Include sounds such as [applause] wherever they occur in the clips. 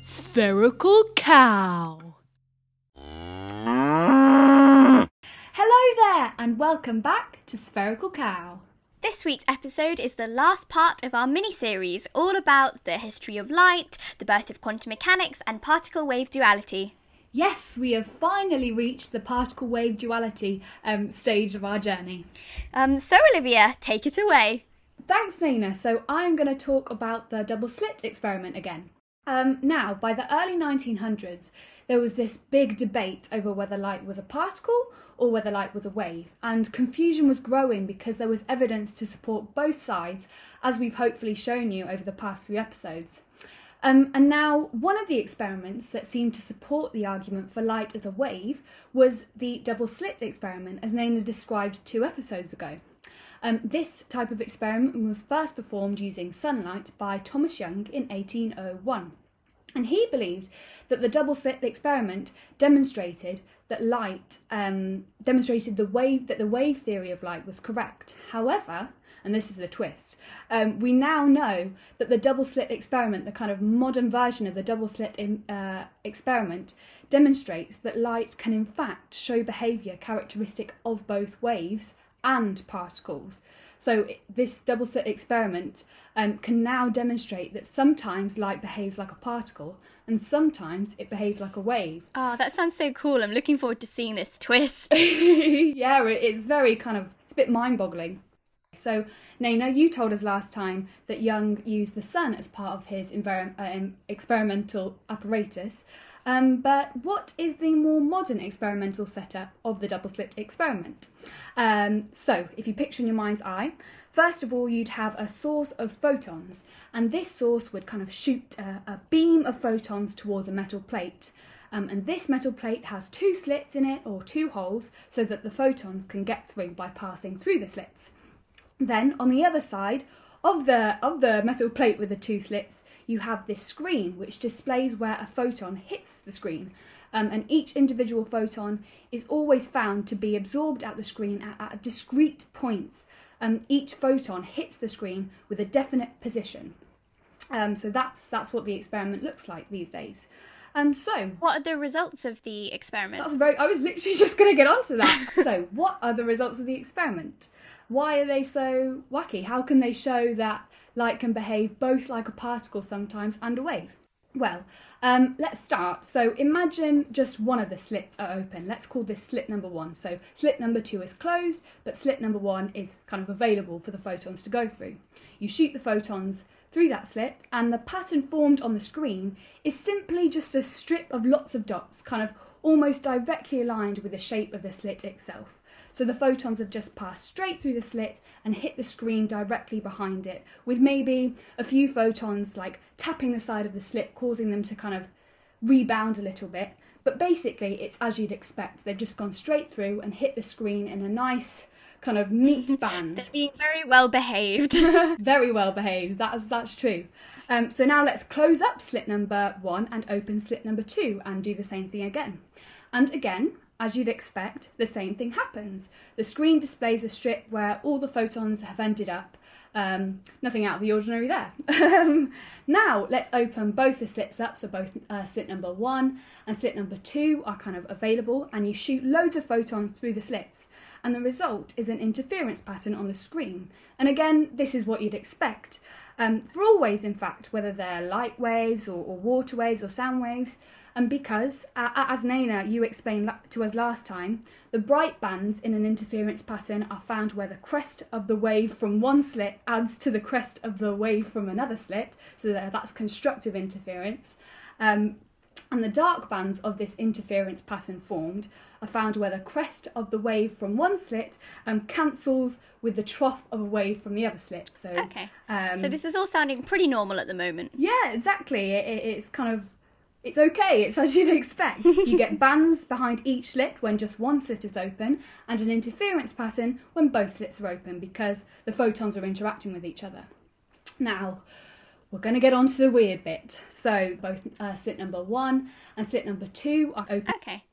Spherical cow. Hello there, and welcome back to Spherical Cow. This week's episode is the last part of our mini series, all about the history of light, the birth of quantum mechanics, and particle wave duality. Yes, we have finally reached the particle wave duality um, stage of our journey. Um, so, Olivia, take it away. Thanks, Nina. So, I'm going to talk about the double slit experiment again. Um, now, by the early 1900s, there was this big debate over whether light was a particle or whether light was a wave, and confusion was growing because there was evidence to support both sides, as we've hopefully shown you over the past few episodes. Um, and now, one of the experiments that seemed to support the argument for light as a wave was the double slit experiment, as Nina described two episodes ago. Um, this type of experiment was first performed using sunlight by Thomas Young in 1801. And he believed that the double slit experiment demonstrated that light um, demonstrated the wave that the wave theory of light was correct. However, and this is a twist, um, we now know that the double slit experiment, the kind of modern version of the double slit in, uh, experiment, demonstrates that light can in fact show behaviour characteristic of both waves and particles. So this double slit experiment um, can now demonstrate that sometimes light behaves like a particle and sometimes it behaves like a wave. Oh, that sounds so cool. I'm looking forward to seeing this twist. [laughs] yeah, it's very kind of, it's a bit mind-boggling. So, Nina, you told us last time that Young used the sun as part of his uh, experimental apparatus. Um, but what is the more modern experimental setup of the double slit experiment? Um, so, if you picture in your mind's eye, first of all, you'd have a source of photons, and this source would kind of shoot a, a beam of photons towards a metal plate. Um, and this metal plate has two slits in it, or two holes, so that the photons can get through by passing through the slits. Then, on the other side of the, of the metal plate with the two slits, you have this screen which displays where a photon hits the screen. Um, and each individual photon is always found to be absorbed at the screen at, at discrete points. Um, each photon hits the screen with a definite position. Um, so that's that's what the experiment looks like these days. Um, so what are the results of the experiment? That's very. I was literally [laughs] just going to get onto that. so what are the results of the experiment? Why are they so wacky? How can they show that light can behave both like a particle sometimes and a wave? Well, um, let's start. So imagine just one of the slits are open. Let's call this slit number one. So slit number two is closed, but slit number one is kind of available for the photons to go through. You shoot the photons through that slit, and the pattern formed on the screen is simply just a strip of lots of dots, kind of almost directly aligned with the shape of the slit itself. So the photons have just passed straight through the slit and hit the screen directly behind it, with maybe a few photons like tapping the side of the slit, causing them to kind of rebound a little bit. But basically, it's as you'd expect. They've just gone straight through and hit the screen in a nice kind of neat [laughs] band. They're being very well behaved. [laughs] very well behaved. That's that's true. Um, so now let's close up slit number one and open slit number two and do the same thing again. And again, as you'd expect, the same thing happens. The screen displays a strip where all the photons have ended up. Um, nothing out of the ordinary there. [laughs] Now let's open both the slits up, so both uh, slit number one and slit number two are kind of available, and you shoot loads of photons through the slits, and the result is an interference pattern on the screen. And again, this is what you'd expect. Um, for all waves, in fact, whether they're light waves or, or water waves or sound waves, and because, uh, as Nina, you explained to us last time, the bright bands in an interference pattern are found where the crest of the wave from one slit adds to the crest of the wave from another slit, so that that's constructive interference. Um, and the dark bands of this interference pattern formed are found where the crest of the wave from one slit um, cancels with the trough of a wave from the other slit. So, okay. Um, so this is all sounding pretty normal at the moment. Yeah, exactly. It, it, it's kind of it's okay, it's as you'd expect. [laughs] You get bands behind each slit when just one slit is open, and an interference pattern when both slits are open because the photons are interacting with each other. Now, we're going to get on to the weird bit. So, both uh, slit number one and slit number two are open. Okay.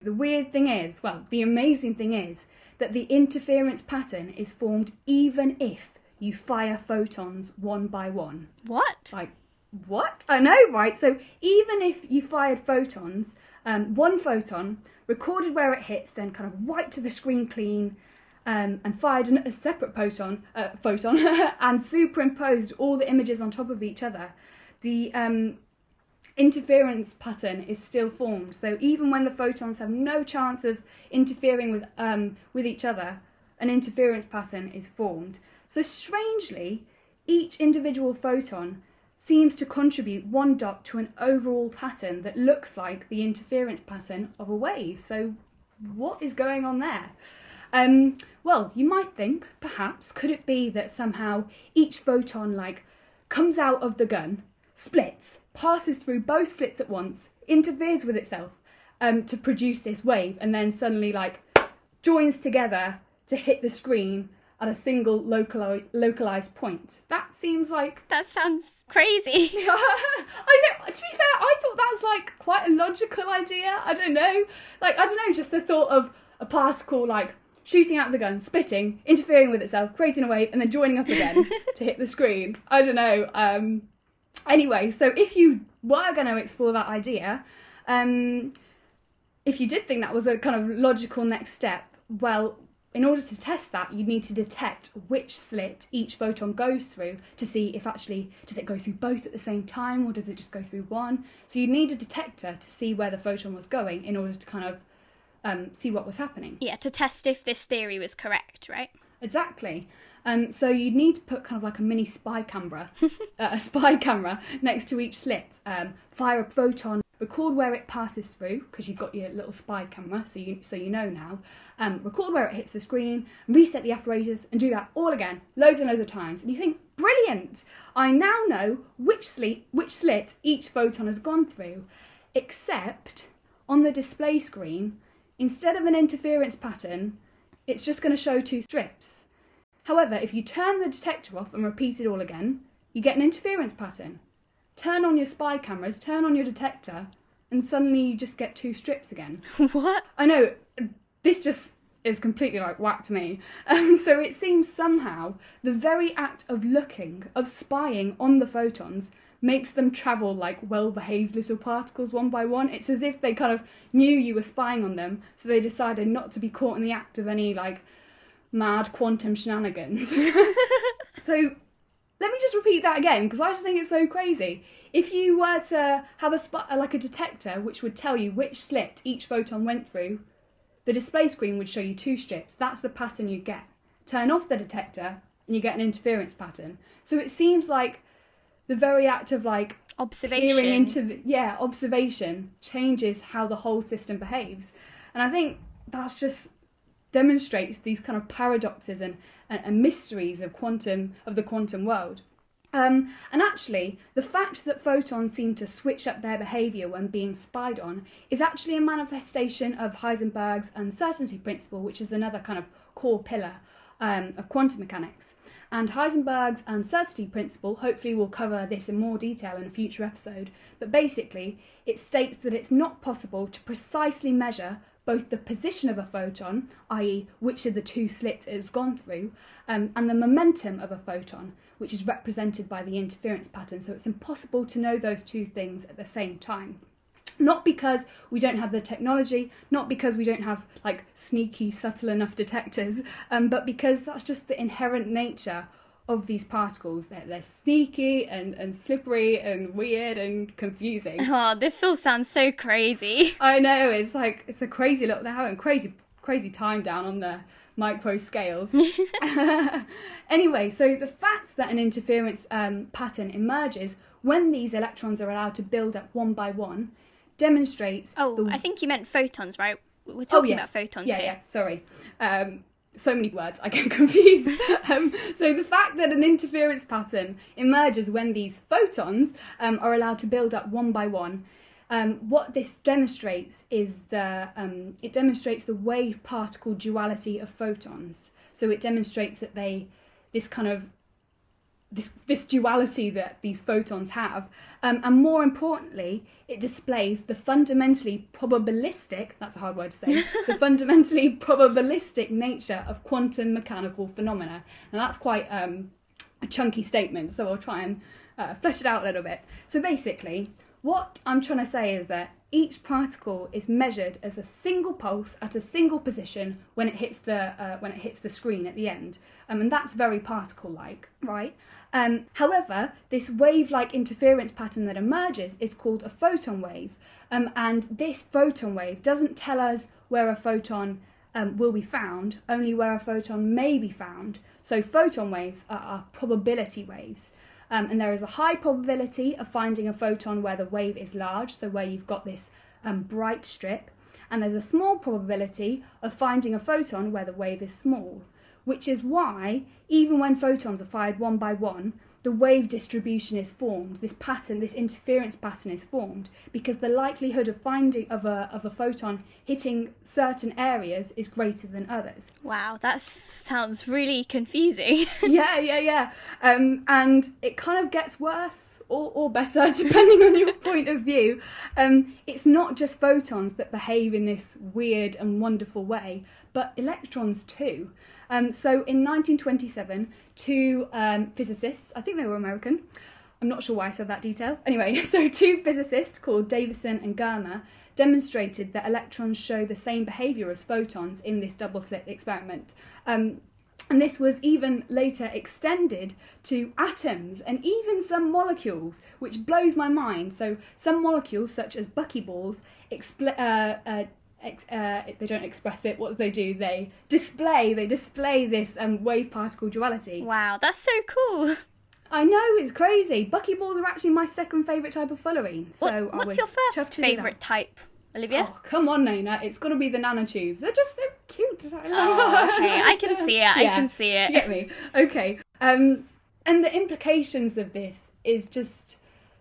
The weird thing is, well, the amazing thing is, that the interference pattern is formed even if you fire photons one by one. What? Like, what? I know, right? So even if you fired photons, um, one photon recorded where it hits, then kind of wiped the screen clean, um, and fired a separate photon, uh, photon, [laughs] and superimposed all the images on top of each other, the um, interference pattern is still formed. So even when the photons have no chance of interfering with um, with each other, an interference pattern is formed. So strangely, each individual photon seems to contribute one dot to an overall pattern that looks like the interference pattern of a wave. So what is going on there? Um, well, you might think, perhaps, could it be that somehow each photon like comes out of the gun, splits, passes through both slits at once, interferes with itself um, to produce this wave, and then suddenly like joins together to hit the screen at a single locali- localized point. That seems like That sounds crazy. [laughs] I know. To be fair, I thought that was like quite a logical idea. I don't know. Like I don't know. Just the thought of a particle like shooting out the gun, spitting, interfering with itself, creating a wave, and then joining up again [laughs] to hit the screen. I don't know. Um, anyway, so if you were going to explore that idea, um, if you did think that was a kind of logical next step, well, in order to test that, you need to detect which slit each photon goes through to see if actually does it go through both at the same time or does it just go through one. So you need a detector to see where the photon was going in order to kind of um, see what was happening. Yeah, to test if this theory was correct, right? Exactly. Um, so you need to put kind of like a mini spy camera, [laughs] uh, a spy camera next to each slit. Um, fire a photon, record where it passes through because you've got your little spy camera, so you so you know now. Um, record where it hits the screen, reset the apparatus, and do that all again, loads and loads of times. And you think, brilliant! I now know which slit which slit each photon has gone through, except on the display screen, instead of an interference pattern, it's just going to show two strips. However, if you turn the detector off and repeat it all again, you get an interference pattern. Turn on your spy cameras, turn on your detector, and suddenly you just get two strips again. [laughs] what? I know, this just is completely like whack to me. Um, [laughs] so it seems somehow the very act of looking, of spying on the photons, makes them travel like well behaved little particles one by one. It's as if they kind of knew you were spying on them, so they decided not to be caught in the act of any like mad quantum shenanigans. [laughs] so let me just repeat that again because I just think it's so crazy. If you were to have a spot uh, like a detector which would tell you which slit each photon went through, the display screen would show you two strips. That's the pattern you get. Turn off the detector and you get an interference pattern. So it seems like the very act of like Observation. into the, yeah observation changes how the whole system behaves, and I think that's just demonstrates these kind of paradoxes and, and, and mysteries of quantum of the quantum world. Um, and actually, the fact that photons seem to switch up their behaviour when being spied on is actually a manifestation of Heisenberg's uncertainty principle, which is another kind of core pillar um, of quantum mechanics. And Heisenberg's uncertainty principle, hopefully, we'll cover this in more detail in a future episode, but basically, it states that it's not possible to precisely measure both the position of a photon, i.e., which of the two slits it has gone through, um, and the momentum of a photon, which is represented by the interference pattern. So it's impossible to know those two things at the same time. Not because we don't have the technology, not because we don't have like sneaky, subtle enough detectors, um, but because that's just the inherent nature of these particles. They're, they're sneaky and, and slippery and weird and confusing. [laughs] Oh, this all sounds so crazy. [laughs] I know it's like it's a crazy look. They're having crazy crazy time down on the micro scales. [laughs] anyway, so the fact that an interference um, pattern emerges when these electrons are allowed to build up one by one demonstrates. Oh, the... I think you meant photons, right? We're talking yes. about photons yeah, here. Yeah, sorry. Um, so many words, I get [laughs] confused. um, so the fact that an interference pattern emerges when these photons um, are allowed to build up one by one, um, what this demonstrates is the um, it demonstrates the wave particle duality of photons. So it demonstrates that they this kind of this this duality that these photons have, um, and more importantly, it displays the fundamentally probabilistic that's a hard word to say [laughs] the fundamentally probabilistic nature of quantum mechanical phenomena, and that's quite um, a chunky statement, so I'll try and uh, flesh it out a little bit. So basically, what I'm trying to say is that each particle is measured as a single pulse at a single position when it hits the uh, when it hits the screen at the end, um, and that's very particle-like, right? Um, however, this wave-like interference pattern that emerges is called a photon wave, um, and this photon wave doesn't tell us where a photon um, will be found, only where a photon may be found. So photon waves are, are probability waves. Um, and there is a high probability of finding a photon where the wave is large, so where you've got this um, bright strip, and there's a small probability of finding a photon where the wave is small, which is why, even when photons are fired one by one, the wave distribution is formed. This pattern, this interference pattern is formed because the likelihood of finding of a of a photon hitting certain areas is greater than others. Wow, that sounds really confusing. [laughs] yeah, yeah, yeah. Um, and it kind of gets worse or, or better [laughs] depending on your point of view. Um, it's not just photons that behave in this weird and wonderful way, but electrons too. Um, so in 1927, two um, physicists, I think they were American, I'm not sure why I said that detail. Anyway, [laughs] so two physicists called Davison and Germer demonstrated that electrons show the same behaviour as photons in this double slit experiment. Um, and this was even later extended to atoms and even some molecules, which blows my mind. So, some molecules, such as buckyballs, expl- uh, uh, uh, they don't express it. What do they do? They display. They display this um, wave particle duality. Wow, that's so cool. I know it's crazy. Buckyballs are actually my second favourite type of fullerene. So what, what's your first favourite type? Olivia? Oh, come on, Nina. It's got to be the nanotubes. They're just so cute. I oh, okay. I can see it. Yeah. I can see it. Get me? Okay. Um, and the implications of this is just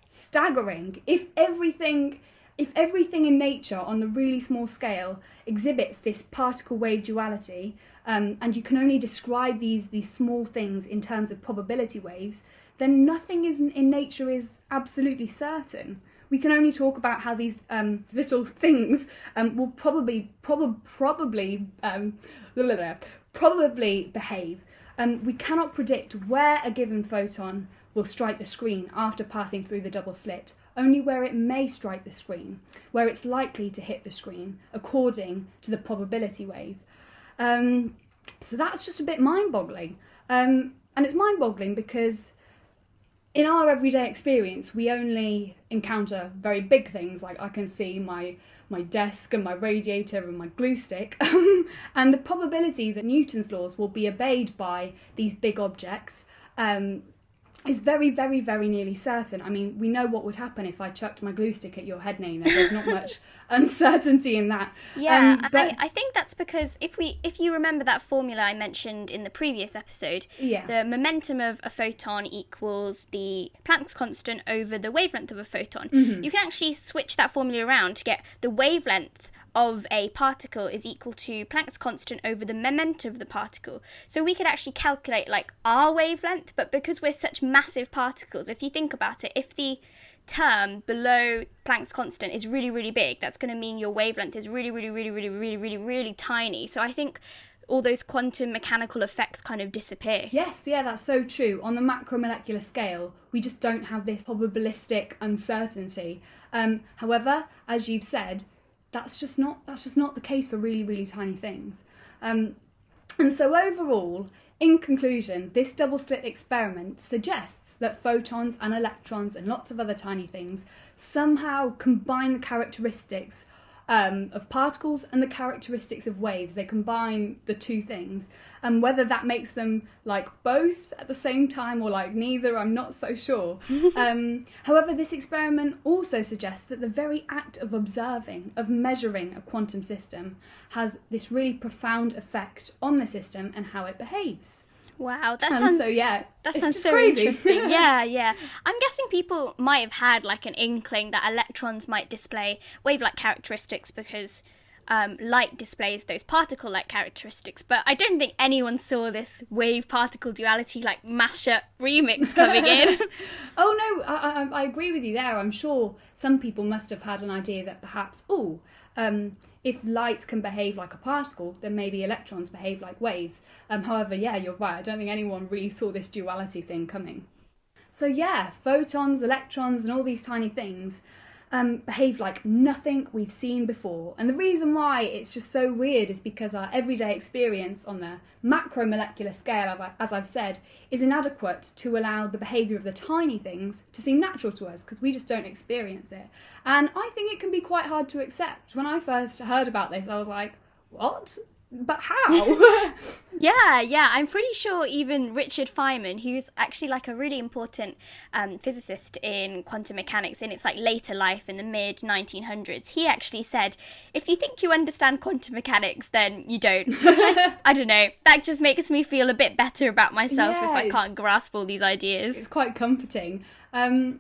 staggering. If everything if everything in nature on a really small scale exhibits this particle wave duality, um, and you can only describe these, these small things in terms of probability waves, then nothing is, in nature is absolutely certain. We can only talk about how these um, little things um, will probably, prob- probably, um, probably behave. Um, we cannot predict where a given photon will strike the screen after passing through the double slit, only where it may strike the screen, where it's likely to hit the screen, according to the probability wave. Um, so that's just a bit mind boggling. Um, and it's mind boggling because in our everyday experience, we only encounter very big things like I can see my my desk and my radiator and my glue stick, [laughs] and the probability that Newton's laws will be obeyed by these big objects um, is very, very, very nearly certain. I mean, we know what would happen if I chucked my glue stick at your head, Nina. There's not [laughs] much uncertainty in that. Yeah, um, but... I, I think that's because if we, if you remember that formula I mentioned in the previous episode, yeah. the momentum of a photon equals the Planck's constant over the wavelength of a photon. Mm-hmm. You can actually switch that formula around to get the wavelength of a particle is equal to Planck's constant over the momentum of the particle. So we could actually calculate like our wavelength, but because we're such massive particles, if you think about it, if the term below Planck's constant is really, really big, that's going to mean your wavelength is really, really, really, really, really, really, really tiny. So I think all those quantum mechanical effects kind of disappear. Yes, yeah, that's so true. On the macromolecular scale, we just don't have this probabilistic uncertainty. Um, however, as you've said, that's just not that's just not the case for really really tiny things. Um, and so overall, in conclusion, this double slit experiment suggests that photons and electrons and lots of other tiny things somehow combine the characteristics um, of particles and the characteristics of waves. They combine the two things. And whether that makes them like both at the same time or like neither, I'm not so sure. [laughs] um, however, this experiment also suggests that the very act of observing, of measuring a quantum system, has this really profound effect on the system and how it behaves. Wow, that sounds so yeah. That sounds so crazy. interesting. [laughs] yeah, yeah. I'm guessing people might have had like an inkling that electrons might display wave-like characteristics because um, light displays those particle-like characteristics. But I don't think anyone saw this wave-particle duality like mashup remix [laughs] coming in. [laughs] oh no, I, I, I agree with you there. I'm sure some people must have had an idea that perhaps oh. Um, if light can behave like a particle, then maybe electrons behave like waves. Um, however, yeah, you're right. I don't think anyone really saw this duality thing coming. So, yeah, photons, electrons, and all these tiny things um, behave like nothing we've seen before. And the reason why it's just so weird is because our everyday experience on the macromolecular scale, as I've said, is inadequate to allow the behaviour of the tiny things to seem natural to us because we just don't experience it. And I think it can be quite hard to accept. When I first heard about this, I was like, what? But how? [laughs] yeah, yeah. I'm pretty sure even Richard Feynman, who's actually like a really important um, physicist in quantum mechanics in its like later life in the mid 1900s, he actually said, if you think you understand quantum mechanics, then you don't. I, [laughs] I don't know. That just makes me feel a bit better about myself yeah, if I can't grasp all these ideas. It's quite comforting. Um,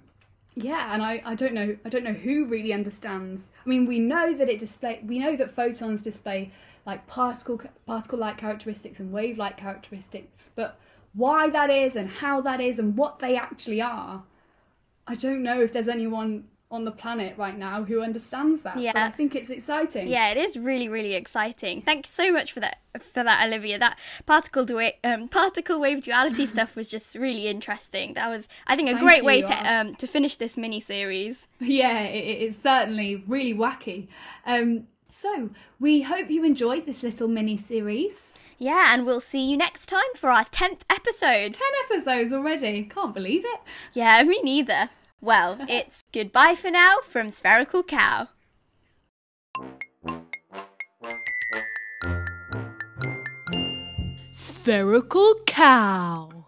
yeah, and I, I don't know I don't know who really understands. I mean, we know that it display we know that photons display like particle particle like characteristics and wave like characteristics, but why that is and how that is and what they actually are, I don't know if there's anyone on the planet right now who understands that. Yeah, but I think it's exciting. Yeah, it is really really exciting. Thanks so much for that for that Olivia. That particle du- um, particle wave duality [laughs] stuff was just really interesting. That was I think a Thank great you, way to um, to finish this mini series. Yeah, it, it's certainly really wacky. Um, so, we hope you enjoyed this little mini series. Yeah, and we'll see you next time for our 10th episode. 10 episodes already. Can't believe it. Yeah, me neither. Well, [laughs] it's goodbye for now from Spherical Cow. Spherical Cow.